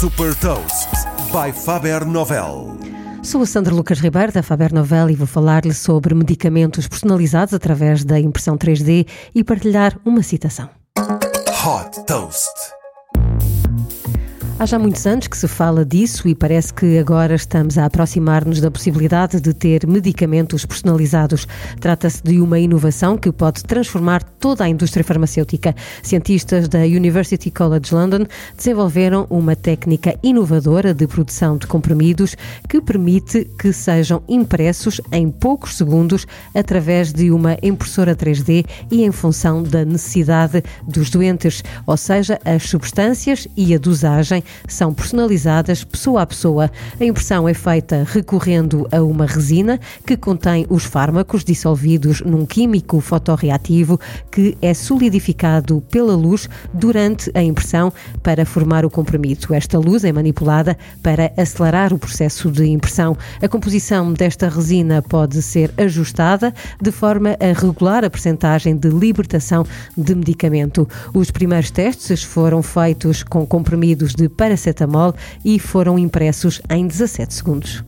Super Toast by Faber Novel. Sou a Sandra Lucas Ribeiro da Faber Novel e vou falar-lhe sobre medicamentos personalizados através da impressão 3D e partilhar uma citação. Hot Toast. Há já muitos anos que se fala disso e parece que agora estamos a aproximar-nos da possibilidade de ter medicamentos personalizados. Trata-se de uma inovação que pode transformar toda a indústria farmacêutica. Cientistas da University College London desenvolveram uma técnica inovadora de produção de comprimidos que permite que sejam impressos em poucos segundos através de uma impressora 3D e em função da necessidade dos doentes, ou seja, as substâncias e a dosagem são personalizadas pessoa a pessoa. A impressão é feita recorrendo a uma resina que contém os fármacos dissolvidos num químico fotorreativo que é solidificado pela luz durante a impressão para formar o comprimido. Esta luz é manipulada para acelerar o processo de impressão. A composição desta resina pode ser ajustada de forma a regular a percentagem de libertação de medicamento. Os primeiros testes foram feitos com comprimidos de paracetamol e foram impressos em 17 segundos.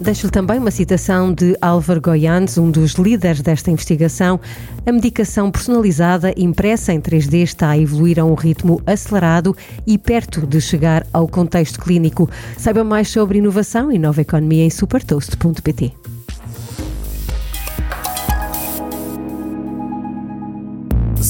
Deixo-lhe também uma citação de Álvaro Goianes, um dos líderes desta investigação. A medicação personalizada impressa em 3D está a evoluir a um ritmo acelerado e perto de chegar ao contexto clínico. Saiba mais sobre inovação e nova economia em supertoast.pt.